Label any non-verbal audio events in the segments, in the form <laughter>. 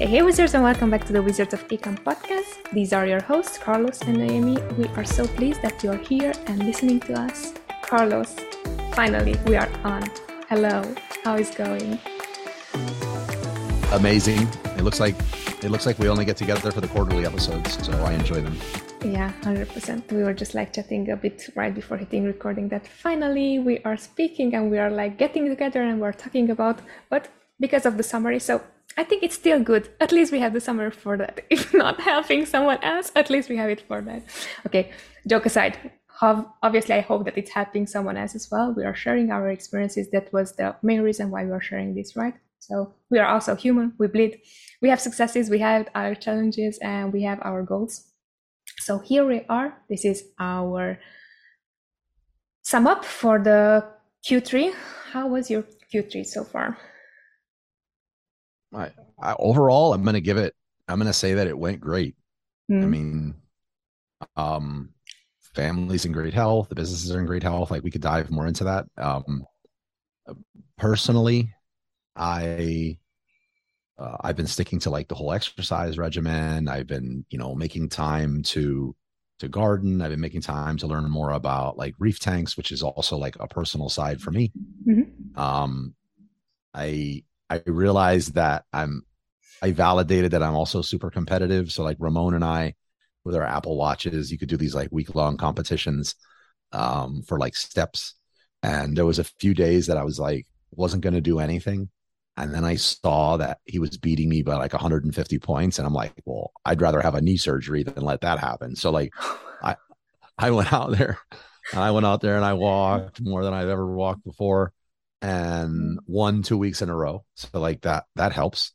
Hey, Wizards, and welcome back to the Wizards of Ecom podcast. These are your hosts, Carlos and Naomi. We are so pleased that you are here and listening to us. Carlos, finally, we are on. Hello, how is going? Amazing. It looks like it looks like we only get together for the quarterly episodes, so I enjoy them. Yeah, 100%. We were just like chatting a bit right before hitting recording that finally we are speaking and we are like getting together and we're talking about, but because of the summary. So I think it's still good. At least we have the summer for that. <laughs> If not helping someone else, at least we have it for that. Okay, joke aside, obviously I hope that it's helping someone else as well. We are sharing our experiences. That was the main reason why we are sharing this, right? So we are also human. We bleed. We have successes. We have our challenges, and we have our goals. So here we are. This is our sum up for the Q3. How was your Q3 so far? I, I overall, I'm going to give it. I'm going to say that it went great. Mm. I hmm. mean, um, families in great health. The businesses are in great health. Like we could dive more into that. Um, personally, I uh, I've been sticking to like the whole exercise regimen. I've been, you know, making time to to garden. I've been making time to learn more about like reef tanks, which is also like a personal side for me. Mm-hmm. Um, I I realized that I'm I validated that I'm also super competitive. So like Ramon and I, with our Apple watches, you could do these like week long competitions um, for like steps. And there was a few days that I was like wasn't going to do anything, and then I saw that he was beating me by like 150 points, and I'm like, well, I'd rather have a knee surgery than let that happen. So like, <sighs> I I went out there, and I went out there and I walked more than I've ever walked before and won two weeks in a row. So like that that helps.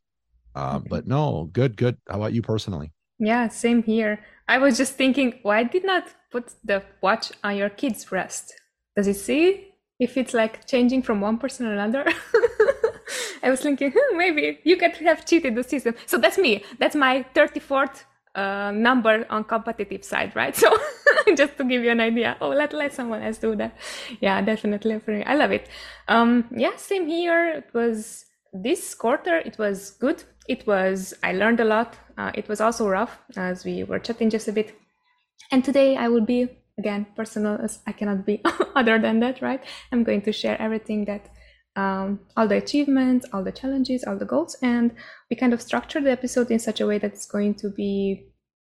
Uh, okay. But no, good, good. How about you personally? Yeah, same here. I was just thinking, why did not put the watch on your kid's wrist? Does it see if it's like changing from one person to another? <laughs> I was thinking, hmm, maybe you could have cheated the system. So that's me. That's my 34th uh, number on competitive side, right? <laughs> So just to give you an idea, oh, let let someone else do that. Yeah, definitely. For me. I love it. Um, yeah, same here. It was this quarter. It was good. It was. I learned a lot. Uh, it was also rough as we were chatting just a bit. And today I will be again personal as I cannot be <laughs> other than that, right? I'm going to share everything that um, all the achievements, all the challenges, all the goals, and we kind of structure the episode in such a way that it's going to be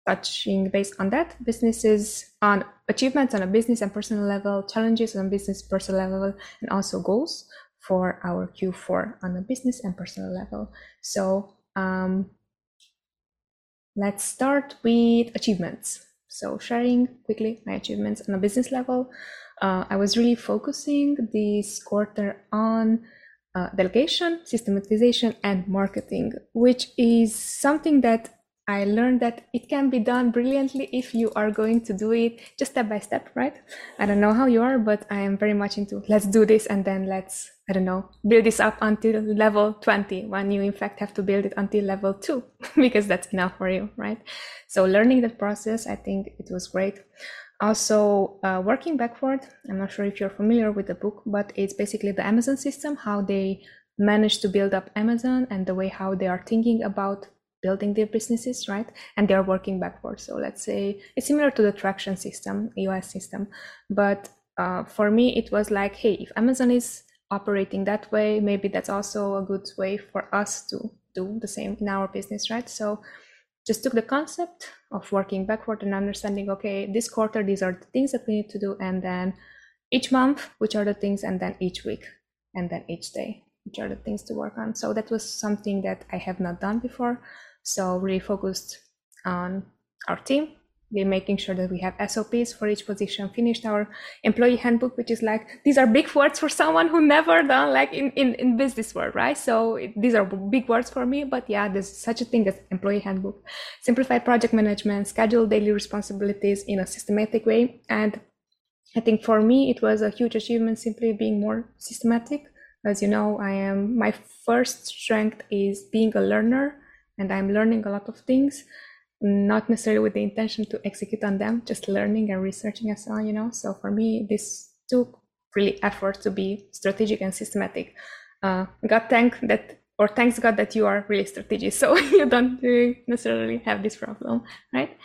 touching based on that businesses on achievements on a business and personal level, challenges on business personal level, and also goals for our Q4 on a business and personal level. So um, let's start with achievements. So sharing quickly my achievements on a business level. Uh, I was really focusing this quarter on uh, delegation, systematization, and marketing, which is something that I learned that it can be done brilliantly if you are going to do it just step by step, right? I don't know how you are, but I am very much into let's do this and then let's, I don't know, build this up until level 20 when you in fact have to build it until level two <laughs> because that's enough for you, right? So learning that process, I think it was great. Also, uh, working backward, I'm not sure if you're familiar with the book, but it's basically the Amazon system, how they managed to build up Amazon and the way how they are thinking about building their businesses, right? And they're working backwards. So let's say it's similar to the traction system, EOS system. But uh, for me, it was like, hey, if Amazon is operating that way, maybe that's also a good way for us to do the same in our business, right? So just took the concept of working backward and understanding okay this quarter these are the things that we need to do and then each month which are the things and then each week and then each day which are the things to work on so that was something that i have not done before so really focused on our team we're making sure that we have SOPs for each position, finished our employee handbook, which is like, these are big words for someone who never done like in, in, in business world, right? So it, these are big words for me, but yeah, there's such a thing as employee handbook, simplified project management, schedule daily responsibilities in a systematic way. And I think for me, it was a huge achievement simply being more systematic. As you know, I am, my first strength is being a learner and I'm learning a lot of things not necessarily with the intention to execute on them, just learning and researching so on, you know. So for me, this took really effort to be strategic and systematic. Uh, God thank that or thanks God that you are really strategic, <laughs> so you don't necessarily have this problem, right?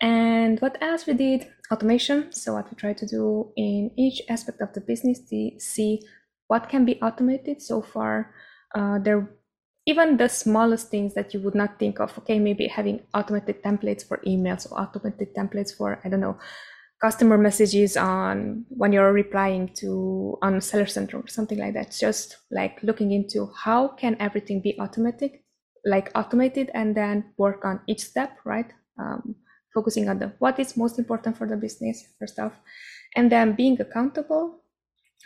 And what else we did? Automation. So what we try to do in each aspect of the business to see what can be automated. So far, uh, there even the smallest things that you would not think of. Okay, maybe having automated templates for emails or automated templates for I don't know customer messages on when you're replying to on seller center or something like that just like looking into how can everything be automatic like automated and then work on each step right um, focusing on the what is most important for the business first off and then being accountable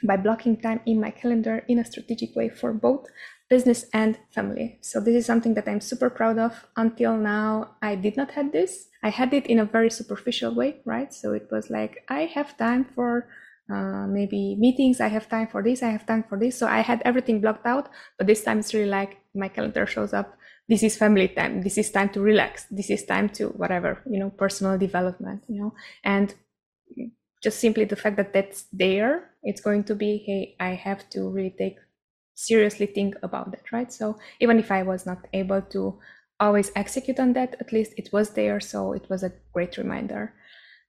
by blocking time in my calendar in a strategic way for both business and family. So this is something that i'm super proud of. Until now i did not have this. I had it in a very superficial way right? So it was like i have time for uh, maybe meetings. I have time for this. I have time for this. So i had everything blocked out. But this time it's really like my calendar shows up. This is family time. This is time to relax. This is time to whatever you know personal development you know? And just simply the fact that that's there it's going to be hey i have to really take seriously think about that right so even if i was not able to always execute on that at least it was there so it was a great reminder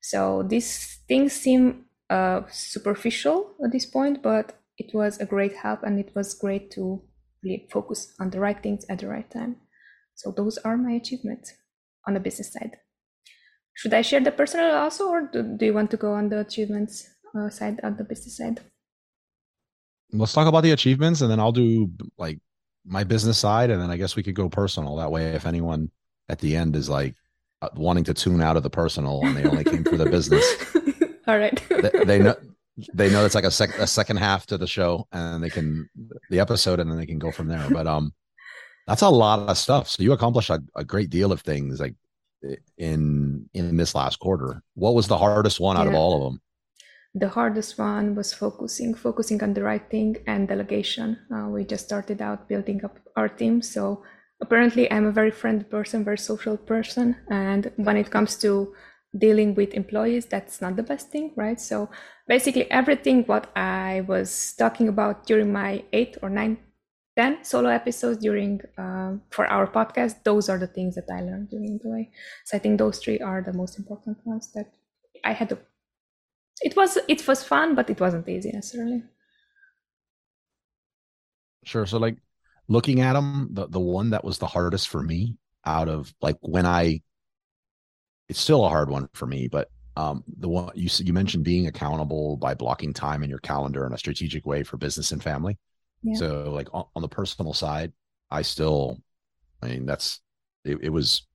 so these things seem uh, superficial at this point but it was a great help and it was great to really focus on the right things at the right time so those are my achievements on the business side. Should I share the personal also, or do, do you want to go on the achievements uh, side on the business side? Let's talk about the achievements, and then I'll do like my business side, and then I guess we could go personal. That way, if anyone at the end is like uh, wanting to tune out of the personal and they only came for the business, <laughs> all right, they, they know they know it's like a, sec- a second half to the show, and they can the episode, and then they can go from there. But um, that's a lot of stuff. So you accomplished a, a great deal of things like in in this last quarter. What was the hardest one out yeah. of all of them? The hardest one was focusing, focusing on the right thing and delegation. Uh, we just started out building up our team, so apparently I'm a very friendly person, very social person, and when it comes to dealing with employees that's not the best thing right? So basically everything what i was talking about during my eight or nine 10 solo episodes during uh, for our podcast those are the things that i learned during the way. So i think those three are the most important ones that i had to it was it was fun but it wasn't easy necessarily sure so like looking at them the, the one that was the hardest for me out of like when i it's still a hard one for me but um the one you you mentioned being accountable by blocking time in your calendar in a strategic way for business and family yeah. So like on, on, the personal side, I still, I mean, that's, it, it, was,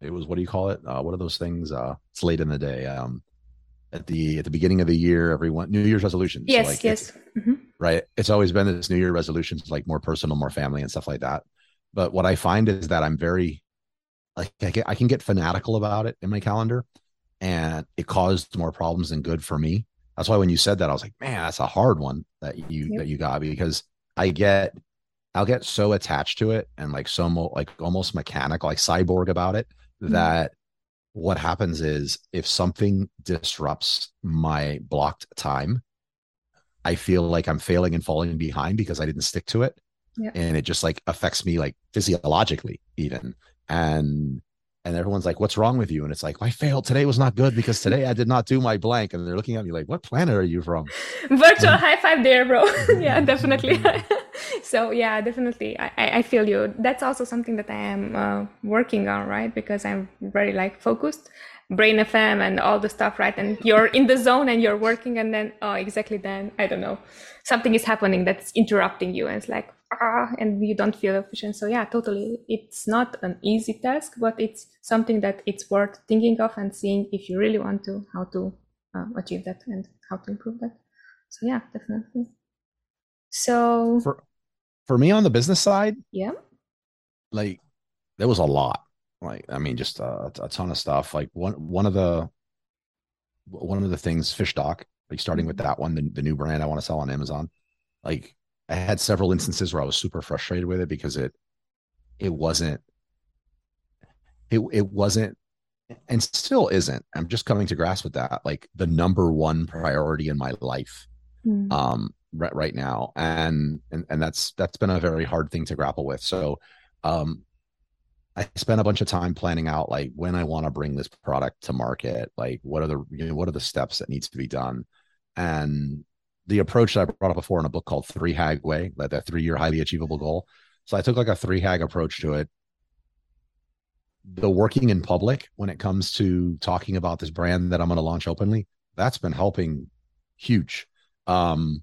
it was, what do you call it? Uh, what are those things? Uh, it's late in the day. Um, at the, at the beginning of the year, everyone, New Year's resolutions. Yes. So like yes. Mm-hmm. Right. It's always been this New Year resolutions, like more personal, more family and stuff like that. But what I find is that I'm very, like, I, get, I can get fanatical about it in my calendar and it caused more problems than good for me. That's why when you said that, I was like, man, that's a hard one that you yep. that you got because I get I'll get so attached to it and like so mo- like almost mechanical, like cyborg about it mm-hmm. that what happens is if something disrupts my blocked time, I feel like I'm failing and falling behind because I didn't stick to it. Yeah. And it just like affects me like physiologically even. And and everyone's like, "What's wrong with you?" And it's like, "I failed. Today was not good because today I did not do my blank." And they're looking at me like, "What planet are you from?" Virtual high five there, bro. <laughs> <laughs> yeah, definitely. <laughs> so yeah, definitely. I, I feel you. That's also something that I am uh, working on, right? Because I'm very like focused, brain FM and all the stuff, right? And you're in the zone and you're working, and then oh, exactly then I don't know, something is happening that's interrupting you, and it's like ah, and you don't feel efficient. So yeah, totally. It's not an easy task, but it's something that it's worth thinking of and seeing if you really want to how to uh, achieve that and how to improve that. So yeah, definitely. So for for me on the business side, yeah, like there was a lot. Like I mean, just a, a ton of stuff. Like one one of the one of the things, Fishdoc, like starting with mm-hmm. that one, the, the new brand I want to sell on Amazon. Like I had several instances where I was super frustrated with it because it it wasn't it it wasn't and still isn't. I'm just coming to grasp with that. Like the number one priority in my life. Mm. Um, right, right now and, and and that's that's been a very hard thing to grapple with so um I spent a bunch of time planning out like when I want to bring this product to market, like what are the you know, what are the steps that needs to be done, and the approach that I brought up before in a book called Three Hag Way, like that three year highly achievable goal. So I took like a three hag approach to it. The working in public when it comes to talking about this brand that I'm going to launch openly, that's been helping huge. Um,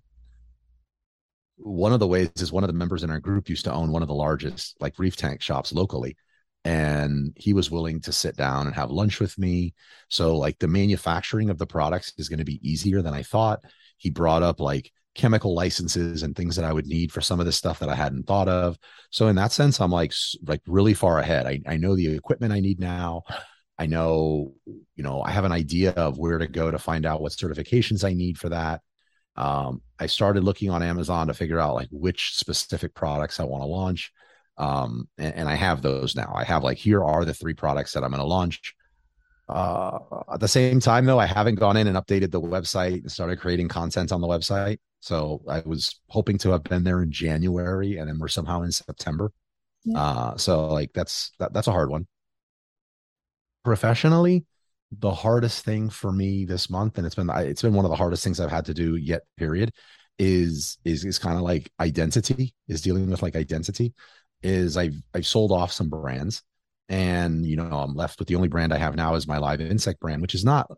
one of the ways is one of the members in our group used to own one of the largest like reef tank shops locally and he was willing to sit down and have lunch with me so like the manufacturing of the products is going to be easier than i thought he brought up like chemical licenses and things that i would need for some of the stuff that i hadn't thought of. So in that sense i'm like like really far ahead. I, I know the equipment i need now. I know you know i have an idea of where to go to find out what certifications i need for that. Um, i started looking on amazon to figure out like which specific products i want to launch. Um, and, and, I have those now. I have like here are the three products that I'm going to launch. Uh, at the same time, though, I haven't gone in and updated the website and started creating content on the website. So I was hoping to have been there in January, and then we're somehow in September. Yeah. Uh, so like that's that, that's a hard one. Professionally, the hardest thing for me this month, and it's been it's been one of the hardest things I've had to do yet. Period is is is kind of like identity is dealing with like identity is I've I've sold off some brands, and you know I'm left with the only brand I have now is my live insect brand, which is not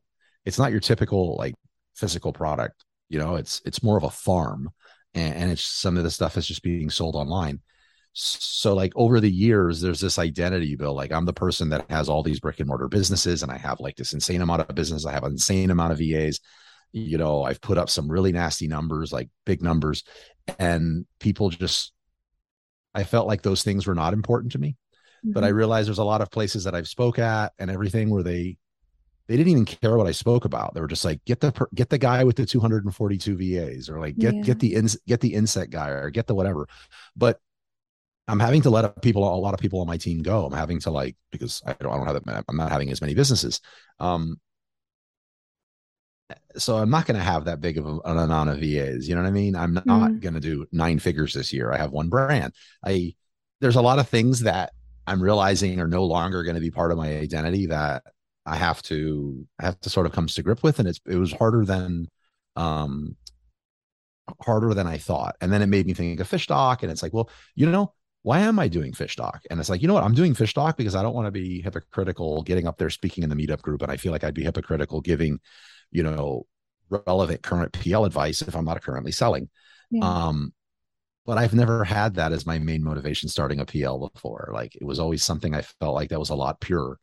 it's not your typical like physical product. You know, it's it's more of a farm, and, and it's some of the stuff is just being sold online. So like over the years, there's this identity bill. Like I'm the person that has all these brick and mortar businesses, and I have like this insane amount of business. I have an insane amount of VAs you know i've put up some really nasty numbers like big numbers and people just I felt like those things were not important to me. Mm-hmm. But I mm-hmm. realized there's a lot of places that I've spoke at and everything where they they didn't even care what I spoke about. They were just like, get the get the guy with the 242 VAs, or like get yeah. get the get the insect guy, or get the whatever. But I'm having to let people, a lot of people on my team go. I'm having to like because I don't, I don't have that. I'm not having as many businesses. Um, so I'm not going to have that big of an amount of VAs. You know what I mean? I'm not mm-hmm. going to do nine figures this year. I have one brand. I there's a lot of things that I'm realizing are no longer going to be part of my identity that I have to I have to sort of come to grip with, and it's it was harder than um harder than I thought. And then it made me think of Fishdoc, and it's like, well, you know, why am I doing Fishdoc? And it's like, you know what? I'm doing Fishdoc because I don't want to be hypocritical getting up there speaking in the meetup group, and I feel like I'd be hypocritical giving you know, relevant current PL advice if I'm not currently selling. Yeah. Um, but I've never had that as my main motivation starting a PL before. Like it was always something I felt like that was a lot purer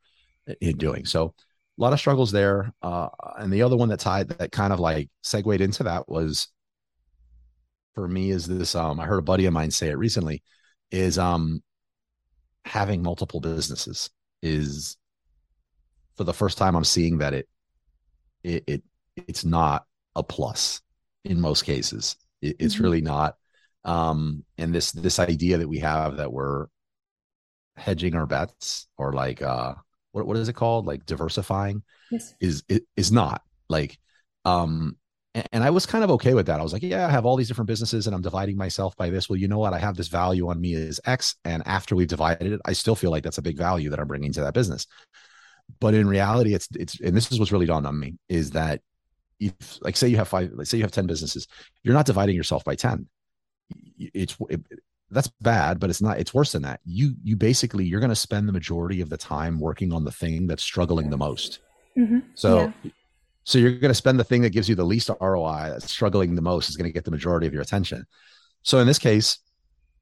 in doing. So a lot of struggles there. Uh, and the other one that tied that kind of like segued into that was for me is this um I heard a buddy of mine say it recently is um having multiple businesses is for the first time I'm seeing that it it, it it's not a plus in most cases. It, it's mm-hmm. really not. Um, and this this idea that we have that we're hedging our bets or like uh what what is it called like diversifying yes. is is not like um and, I was kind of okay with that. I was like, yeah, I have all these different businesses and I'm dividing myself by this. Well, you know what? I have this value on me is X. And after we've divided it, I still feel like that's a big value that I'm bringing to that business but in reality it's it's and this is what's really dawned on me is that if like say you have five like say you have 10 businesses you're not dividing yourself by 10 it's it, that's bad but it's not it's worse than that. You you basically you're going to spend the majority of the time working on the thing that's struggling the most. Mm-hmm. so yeah. so you're going to spend the thing that gives you the least roi that's struggling the most is going to get the majority of your attention. So in this case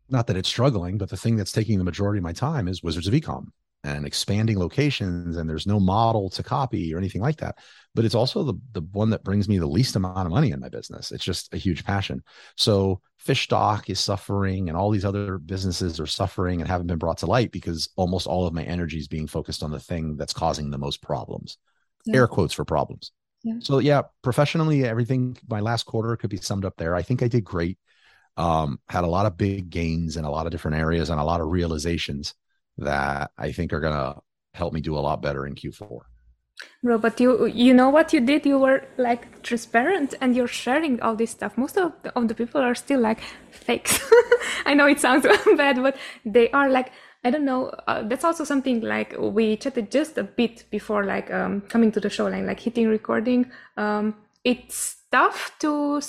not that it's struggling but the thing that's taking the majority of my time is wizards of ecom and expanding locations and there's no model to copy or anything like that. But it's also the, the one that brings me the least amount of money in my business. It's just a huge passion. So Fishdoc is suffering and all these other businesses are suffering and haven't been brought to light because almost all of my energy is being focused on the thing that's causing the most problems yeah. air quotes for problems yeah. so yeah professionally everything my last quarter could be summed up there i think i did great um, had a lot of big gains in a lot of different areas and a lot of realizations that I think are going to help me do a lot better in Q4. Bro, but you you know what you did? You were like transparent and you're sharing all this stuff. Most of the, of the people are still like fakes. <laughs> I know it sounds <laughs> bad, but they are like I don't know. Uh, that's also something like we chatted just a bit before like um, coming to the show, like like hitting recording. Um, it's tough to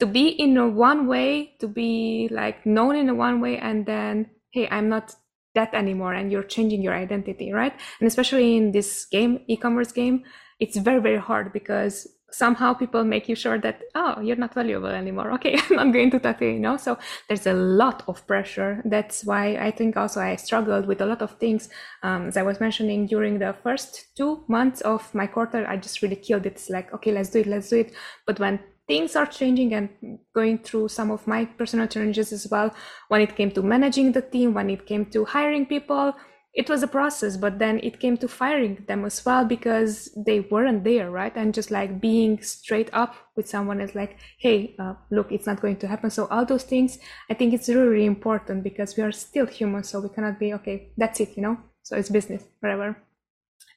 to be in a one way, to be like known in a one way, and then hey, I'm not that anymore and you're changing your identity right? And especially in this game e-commerce game it's very very hard because somehow people make you sure that oh you're not valuable anymore. <laughs> Okay i'm not going to talk to you, you know? So there's a lot of pressure. That's why i think also i struggled with a lot of things. Um, as i was mentioning during the first two months of my quarter i just really killed it. It's like okay let's do it let's do it. But when things are changing and going through some of my personal challenges as well. When it came to managing the team when it came to hiring people it was a process but then it came to firing them as well because they weren't there right? And just like being straight up with someone is like hey uh, look it's not going to happen. So all those things i think it's really, really important because we are still human so we cannot be okay that's it you know? So it's business whatever.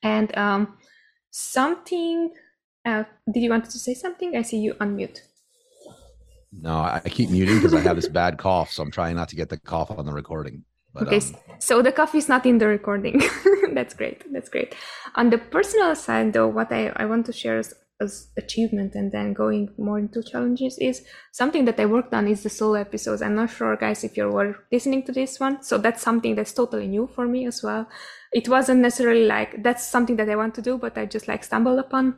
And um something uh, did you want to say something? I see you unmute. No, I keep muting because I have this bad cough, so I'm trying not to get the cough on the recording. But, okay, um, so the cough is not in the recording. <laughs> That's great. That's great. On the personal side, though, what I, I want to share as, as achievement and then going more into challenges is something that I worked on is the solo episodes. I'm not sure, guys, if you're listening to this one. So that's something that's totally new for me as well. It wasn't necessarily like that's something that I want to do, but I just like stumbled upon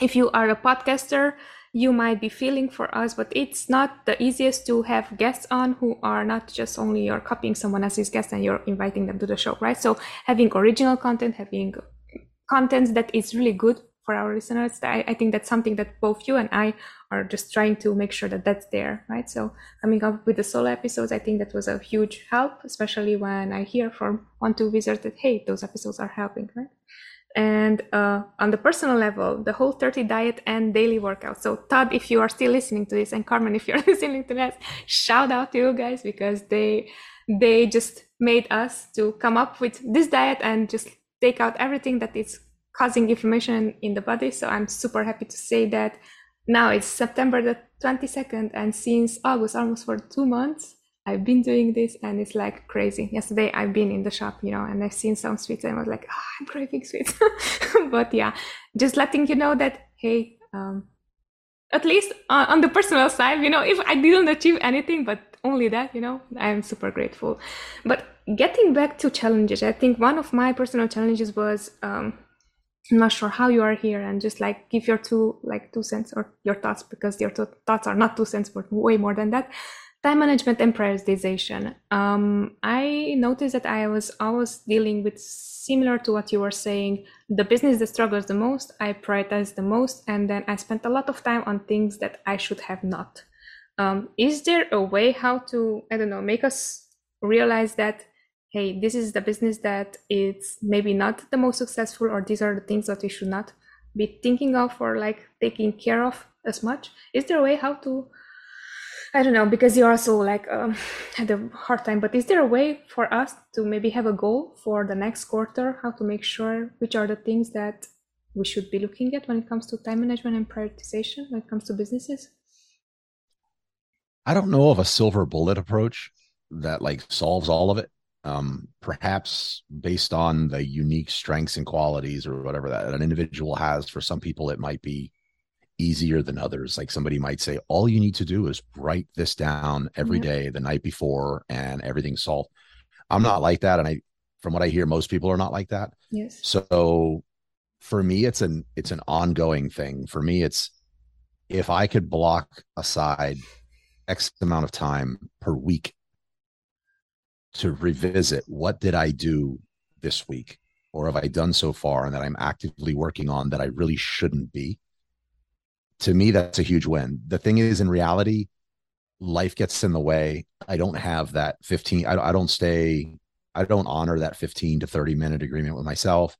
if you are a podcaster, you might be feeling for us, but it's not the easiest to have guests on who are not just only you're copying someone else's guest and you're inviting them to the show, right? So having original content, having content that is really good for our listeners, I, I think that's something that both you and I are just trying to make sure that that's there, right? So coming up with the solo episodes, I think that was a huge help, especially when I hear from one, two visitors that, hey, those episodes are helping, right? And uh, on the personal level, the whole 30 diet and daily workout. So, Todd, if you are still listening to this, and Carmen, <laughs> if you're listening to this, shout out to you guys because they they just made us to come up with this diet and just take out everything that is causing inflammation in the body. So, I'm super happy to say that now it's September the 22nd, and since August, almost for two months, I've been doing this and it's like crazy. Yesterday I've been in the shop, you know, and I've seen some sweets and I was like, oh, I'm craving sweets. <laughs> but yeah, just letting you know that, hey, um, at least on, the personal side, you know, if I didn't achieve anything, but only that, you know, I'm super grateful. But getting back to challenges, I think one of my personal challenges was, um, I'm not sure how you are here and just like give your two like two cents or your thoughts because your thoughts are not two cents but way more than that time management and prioritization. Um, I noticed that I was always dealing with similar to what you were saying. The business that struggles the most, I prioritize the most, and then I spent a lot of time on things that I should have not. Um, is there a way how to, I don't know, make us realize that, hey, this is the business that is maybe not the most successful, or these are the things that we should not be thinking of or like taking care of as much? Is there a way how to I don't know because you also like um, <sighs> had a hard time. But is there a way for us to maybe have a goal for the next quarter? How to make sure which are the things that we should be looking at when it comes to time management and prioritization when it comes to businesses? I don't know of a silver bullet approach that like solves all of it. Um, perhaps based on the unique strengths and qualities or whatever that an individual has. For some people, it might be easier than others. Like somebody might say, all you need to do is write this down every mm-hmm. day, the night before, and everything's solved. I'm not like that. And I, from what I hear, most people are not like that. Yes. So for me, it's an, it's an ongoing thing. For me, it's if I could block aside X amount of time per week to revisit what did I do this week or have I done so far and that I'm actively working on that I really shouldn't be to me that's a huge win the thing is in reality life gets in the way i don't have that 15 I, I don't stay i don't honor that 15 to 30 minute agreement with myself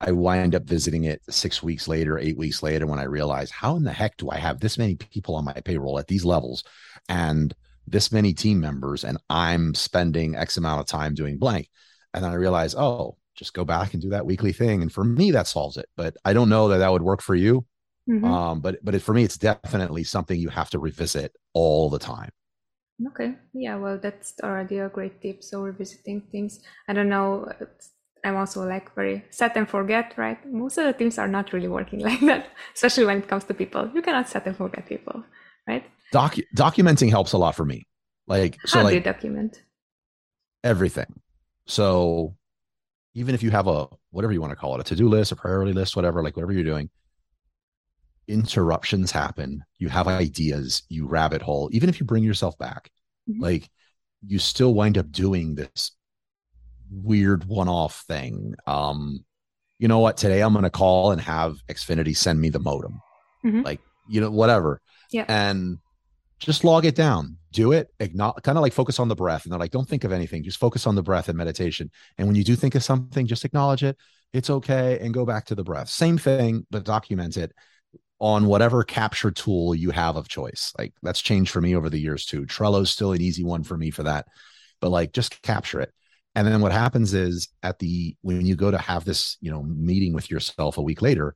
i wind up visiting it six weeks later eight weeks later when i realize how in the heck do i have this many people on my payroll at these levels and this many team members and i'm spending x amount of time doing blank and then i realize oh just go back and do that weekly thing. And for me, that solves it. But I don't know that that would work for you. Mm-hmm. Um, but but it, for me, it's definitely something you have to revisit all the time. Okay. Yeah. Well, that's already a great tip. So revisiting things. I don't know. I'm also like very set and forget, right? Most of the teams are not really working <laughs> like that, especially when it comes to people. You cannot set and forget people, right? Doc- documenting helps a lot for me. Like, so How like, do you document? Everything. So even if you have a whatever you want to call it, a to-do list, a priority list, whatever, like whatever you're doing, interruptions happen. You have ideas, you rabbit hole. Even if you bring yourself back, mm-hmm. like you still wind up doing this weird one-off thing. Um, you know what? Today I'm going to call and have Xfinity send me the modem. Mm-hmm. Like, you know, whatever. Yeah. And just log it down do it kind of like focus on the breath and they're like don't think of anything just focus on the breath and meditation and when you do think of something just acknowledge it it's okay and go back to the breath same thing but document it on whatever capture tool you have of choice like that's changed for me over the years too trello's still an easy one for me for that but like just capture it and then what happens is at the when you go to have this you know meeting with yourself a week later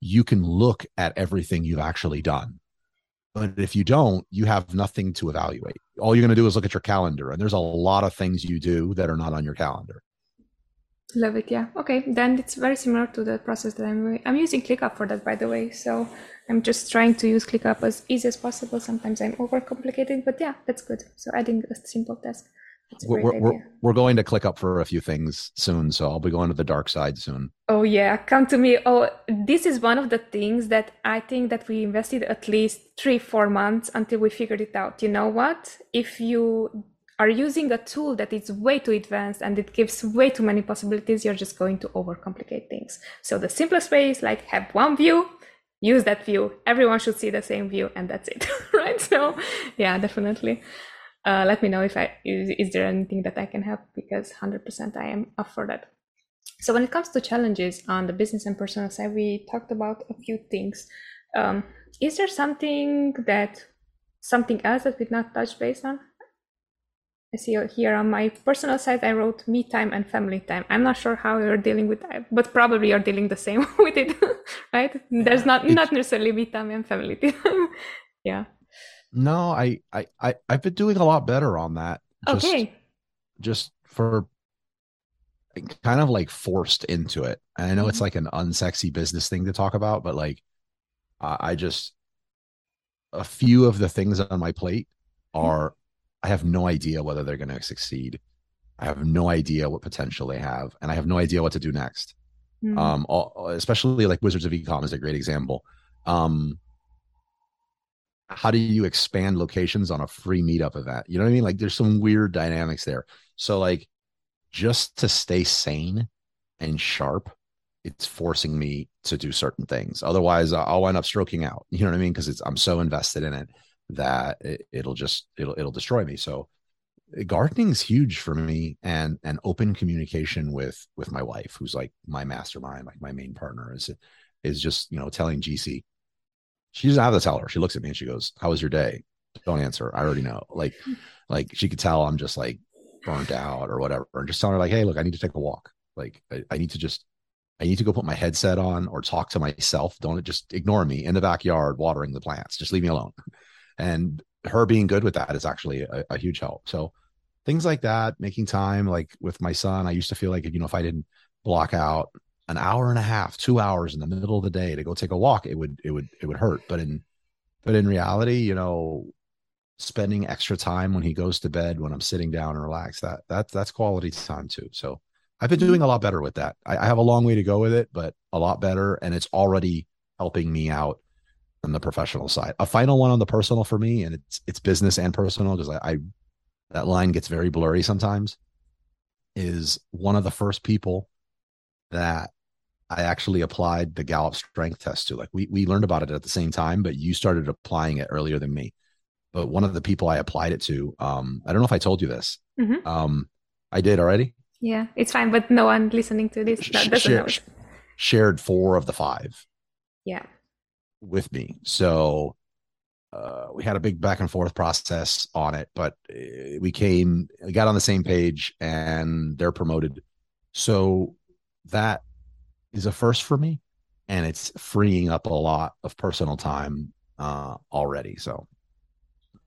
you can look at everything you've actually done but if you don't, you have nothing to evaluate. All you're going to do is look at your calendar, and there's a lot of things you do that are not on your calendar. Love it. Yeah. Okay. Then it's very similar to the process that I'm I'm using ClickUp for that, by the way. So I'm just trying to use ClickUp as easy as possible. Sometimes I'm overcomplicating, but yeah, that's good. So adding a simple task we're, we're, we're, going to ClickUp for a few things soon so i'll be going to the dark side soon oh yeah come to me oh this is one of the things that i think that we invested at least three four months until we figured it out you know what if you are using a tool that is way too advanced and it gives way too many possibilities you're just going to overcomplicate things so the simplest way is like have one view use that view everyone should see the same view and that's it <laughs> right so yeah definitely uh, let me know if I is, is there anything that I can help because 100% I am up for that. So when it comes to challenges on the business and personal side, we talked about a few things. Um, is there something that something else that we not touch base on? I see here on my personal side, I wrote me time and family time. I'm not sure how you're dealing with that, but probably you're dealing the same <laughs> with it, <laughs> right? There's not not necessarily me time and family time. <laughs> yeah. No, I, I, I, I've been doing a lot better on that. Just, okay. Just for kind of like forced into it. And I know mm-hmm. it's like an unsexy business thing to talk about, but like, I just, a few of the things on my plate mm-hmm. are, I have no idea whether they're going to succeed. I have no idea what potential they have, and I have no idea what to do next. Mm-hmm. Um, all, especially like Wizards of Ecom is a great example. Um, how do you expand locations on a free meetup event? You know what I mean? Like there's some weird dynamics there. So like just to stay sane and sharp, it's forcing me to do certain things. Otherwise, I'll wind up stroking out. You know what I mean? Because it's I'm so invested in it that it, will just it'll it'll destroy me. So gardening is huge for me and and open communication with with my wife who's like my mastermind like my main partner is is just you know telling gc she doesn't have to tell her. She looks at me and she goes, "How was your day?" Don't answer. I already know. Like, hmm. like she could tell I'm just like burnt out or whatever, and just tell her like, "Hey, look, I need to take a walk. Like, I, I need to just, I need to go put my headset on or talk to myself. Don't just ignore me in the backyard watering the plants. Just leave me alone." And her being good with that is actually a, a huge help. So things like that, making time, like with my son, I used to feel like you know if I didn't block out an hour and a half, two hours in the middle of the day to go take a walk, it would it would it would hurt. But in but in reality, you know, spending extra time when he goes to bed, when I'm sitting down and relax, that that that's quality time too. So I've been doing a lot better with that. I, I have a long way to go with it, but a lot better, and it's already helping me out on the professional side. A final one on the personal for me, and it's it's business and personal because I, I that line gets very blurry sometimes. Is one of the first people that I actually applied the Gallup strength test to. Like we we learned about it at the same time, but you started applying it earlier than me. But one of the people I applied it to, um, I don't know if I told you this. Mm-hmm. Um, I did already. Yeah, it's fine, but no one listening to this doesn't Share, know. Shared four of the five. Yeah. With me, so uh, we had a big back and forth process on it, but uh, we came, we got on the same page, and they're promoted. So that is a first for me and it's freeing up a lot of personal time uh, already. So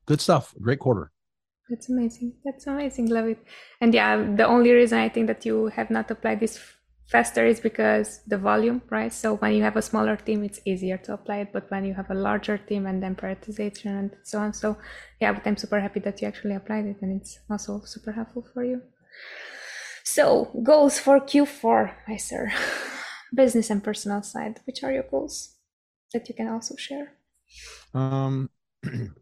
good stuff. Great quarter. That's amazing. That's amazing. Love it. And yeah, the only reason I think that you have not applied this faster is because the volume, right? So when you have a smaller team, it's easier to apply it. But when you have a larger team and then prioritization and so on. So yeah, but I'm super happy that you actually applied it and it's also super helpful for you. So goals for Q4, my sir. <laughs> Business and personal side. Which are your goals that you can also share? Um <clears throat>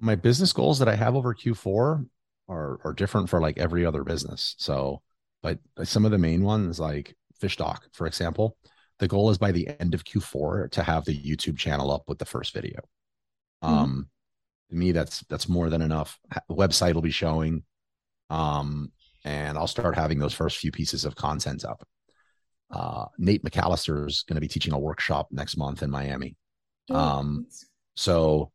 my business goals that I have over Q4 are are different for like every other business. So, but some of the main ones, like Fishtalk, for example, the goal is by the end of Q4 to have the YouTube channel up with the first video. Mm-hmm. Um, to me, that's that's more than enough. The website will be showing, um, and I'll start having those first few pieces of content up. Uh, Nate McCallister is going to be teaching a workshop next month in Miami. Oh, um, so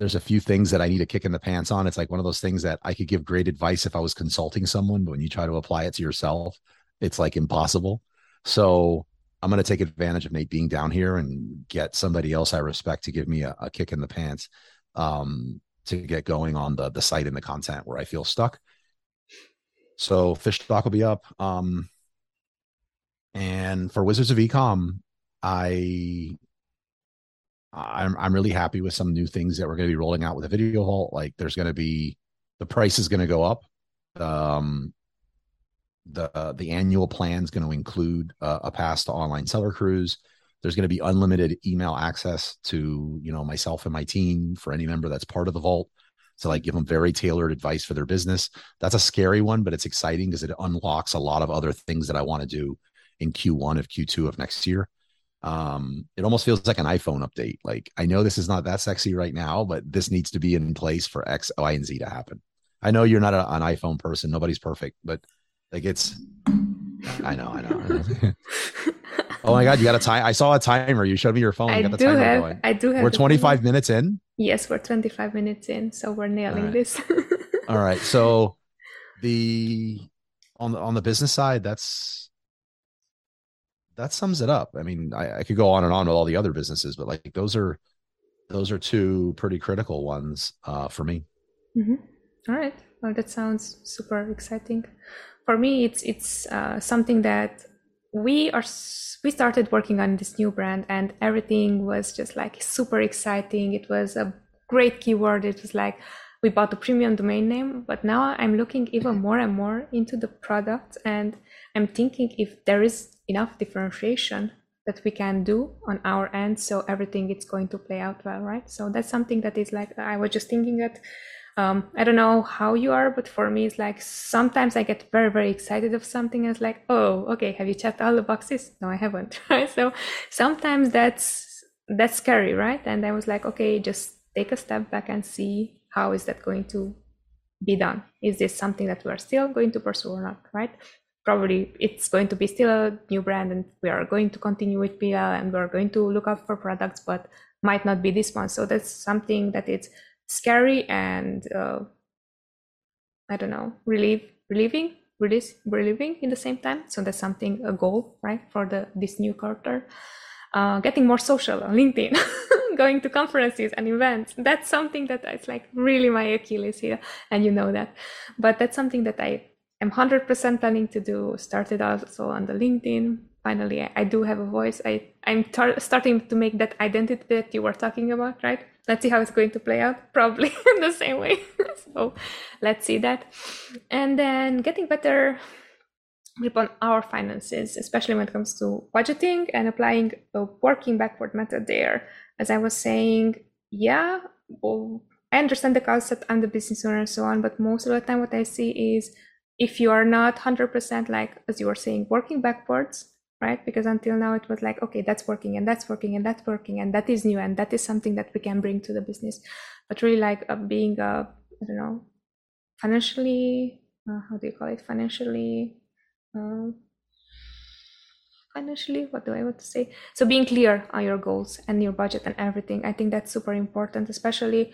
there's a few things that I need a kick in the pants on. It's like one of those things that I could give great advice if I was consulting someone, but when you try to apply it to yourself, it's like impossible. So I'm going to take advantage of Nate being down here and get somebody else I respect to give me a, a kick in the pants um, to get going on the the site and the content where I feel stuck. So Fishtalk will be up. Um, and for Wizards of Ecom, I I'm I'm really happy with some new things that we're going to be rolling out with the video vault. Like there's going to be the price is going to go up. Um, the the annual plan is going to include uh, a pass to online seller cruise. There's going to be unlimited email access to you know myself and my team for any member that's part of the vault to like give them very tailored advice for their business. That's a scary one, but it's exciting because it unlocks a lot of other things that I want to do in Q1 of Q2 of next year um it almost feels like an iphone update. Like i know this is not that sexy right now but this needs to be in place for x y and z to happen. I know you're not a, an iphone person. Nobody's perfect but like it's i know i know <laughs> oh my god you got a time i saw a timer. You showed me your phone. I got the do timer have going. i do have we're 25 minutes in? Yes we're 25 minutes in so we're nailing right. this. All right so <laughs> the on the on the business side that's that sums it up. I mean, I, I could go on and on with all the other businesses, but like those are those are two pretty critical ones uh, for me. Mm-hmm. All right. Well, that sounds super exciting. For me, it's it's uh, something that we are we started working on this new brand, and everything was just like super exciting. It was a great keyword. It was like we bought the premium domain name, but now I'm looking even <laughs> more and more into the product, and I'm thinking if there is enough differentiation that we can do on our end so everything is going to play out well right? So that's something that is like i was just thinking that um, i don't know how you are but for me it's like sometimes i get very very excited of something and it's like oh okay have you checked all the boxes? No i haven't <laughs> right? So sometimes that's that's scary right? And i was like okay just take a step back and see how is that going to be done? Is this something that we're still going to pursue or not right probably it's going to be still a new brand and we are going to continue with PL and we're going to look out for products, but might not be this one. So that's something that it's scary and uh, I don't know, relieve, relieving, release, relieving in the same time. So that's something a goal, right, for the this new quarter. Uh, getting more social on LinkedIn, <laughs> going to conferences and events. That's something that is like really my Achilles heel, and you know that. But that's something that I am 100% planning to do started also on the linkedin. Finally i, I do have a voice. I i'm tar- starting to make that identity that you were talking about right? Let's see how it's going to play out. <laughs> Probably in the same way. <laughs> So let's see that. And then getting better grip on our finances especially when it comes to budgeting and applying a working backward method there. As i was saying yeah well, i understand the concept. I'm the business owner and so on but most of the time what i see is if you are not 100% like as you were saying working backwards right? Because until now it was like okay that's working and that's working and that's working and that is new and that is something that we can bring to the business. But really like uh, being uh, i don't know financially uh, how do you call it? Financially uh, financially what do i want to say? So being clear on your goals and your budget and everything i think that's super important especially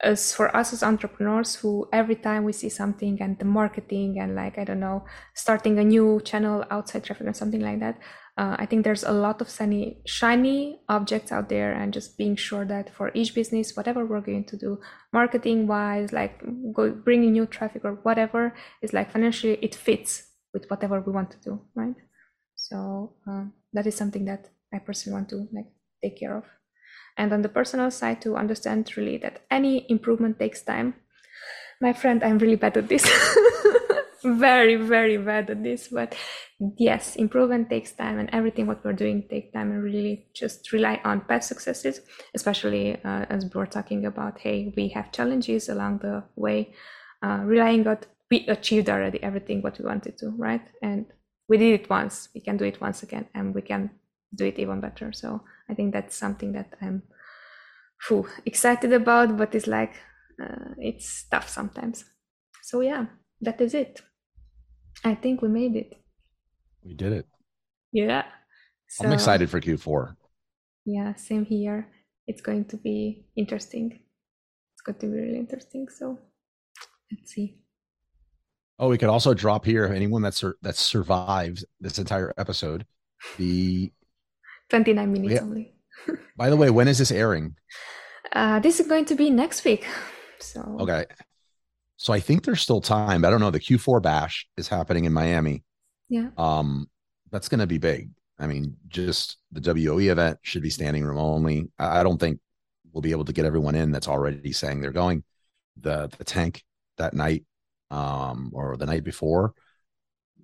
as for us as entrepreneurs who every time we see something and the marketing and like i don't know starting a new channel outside traffic or something like that uh, i think there's a lot of shiny shiny objects out there and just being sure that for each business whatever we're going to do marketing wise like go, bringing new traffic or whatever is like financially it fits with whatever we want to do right? So uh, that is something that i personally want to like take care of and on the personal side to understand really that any improvement takes time. My friend i'm really bad at this. <laughs> Very very bad at this but yes improvement takes time and everything what we're doing takes time and really just rely on past successes especially uh, as we're talking about hey we have challenges along the way uh, relying on we achieved already everything what we wanted to right? And we did it once we can do it once again and we can do it even better. So I think that's something that I'm whew, excited about, but it's like uh, it's tough sometimes. So yeah, that is it. I think we made it. We did it. Yeah. So, I'm excited for Q4. Yeah, same here. It's going to be interesting. It's going to be really interesting. So let's see. Oh, we could also drop here anyone that's sur- that survived this entire episode. The 29 minutes yeah. only. <laughs> By the way, when is this airing? Uh, this is going to be next week. <laughs> So okay. So I think there's still time. I don't know. The Q4 bash is happening in Miami. Yeah. Um, that's going to be big. I mean, just the WOE event should be standing room only. I don't think we'll be able to get everyone in that's already saying they're going. The the tank that night, um, or the night before.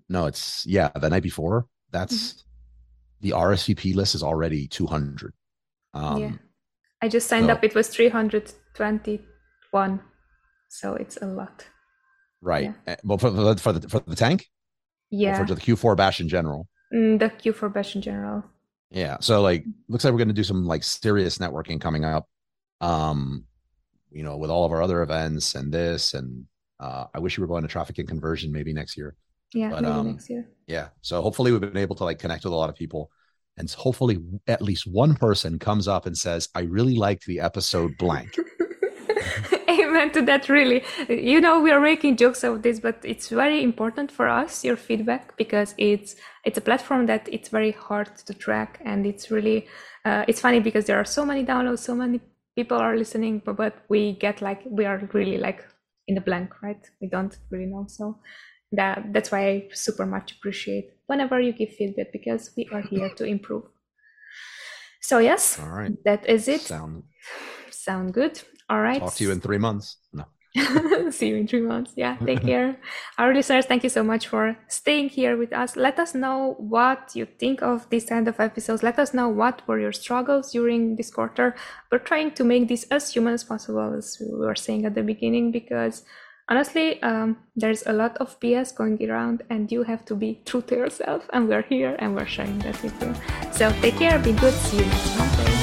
No, it's yeah, the night before. That's mm-hmm the RSVP list is already 200. Um, yeah. I just signed so, up. It was 321. So it's a lot. Right. Yeah. Eh, well, for the, for the, for the tank? Yeah. Or for the Q4 bash in general? Mm, the Q4 bash in general. Yeah. So like, looks like we're going to do some like serious networking coming up. Um, you know, with all of our other events and this, and uh, I wish we were going to traffic and conversion maybe next year. Yeah, but, um, next year. Yeah. So hopefully we've been able to like connect with a lot of people. And hopefully at least one person comes up and says, I really liked the episode blank. <laughs> <laughs> Amen to that, really. You know, we are making jokes of this, but it's very important for us, your feedback, because it's it's a platform that it's very hard to track and it's really uh, it's funny because there are so many downloads, so many people are listening, but, but we get like we are really like in the blank, right? We don't really know. So that that's why I super much appreciate whenever you give feedback because we are here to improve. So yes, all right, that is it. Sound sound good. All right. Talk to you in three months. No. <laughs> See you in three months. Yeah, take <laughs> care. Our listeners, thank you so much for staying here with us. Let us know what you think of this kind of episodes. Let us know what were your struggles during this quarter. We're trying to make this as human as possible, as we were saying at the beginning, because honestly um, there's a lot of bs going around and you have to be true to yourself. And we're here and we're sharing that with you. So take care be good see you next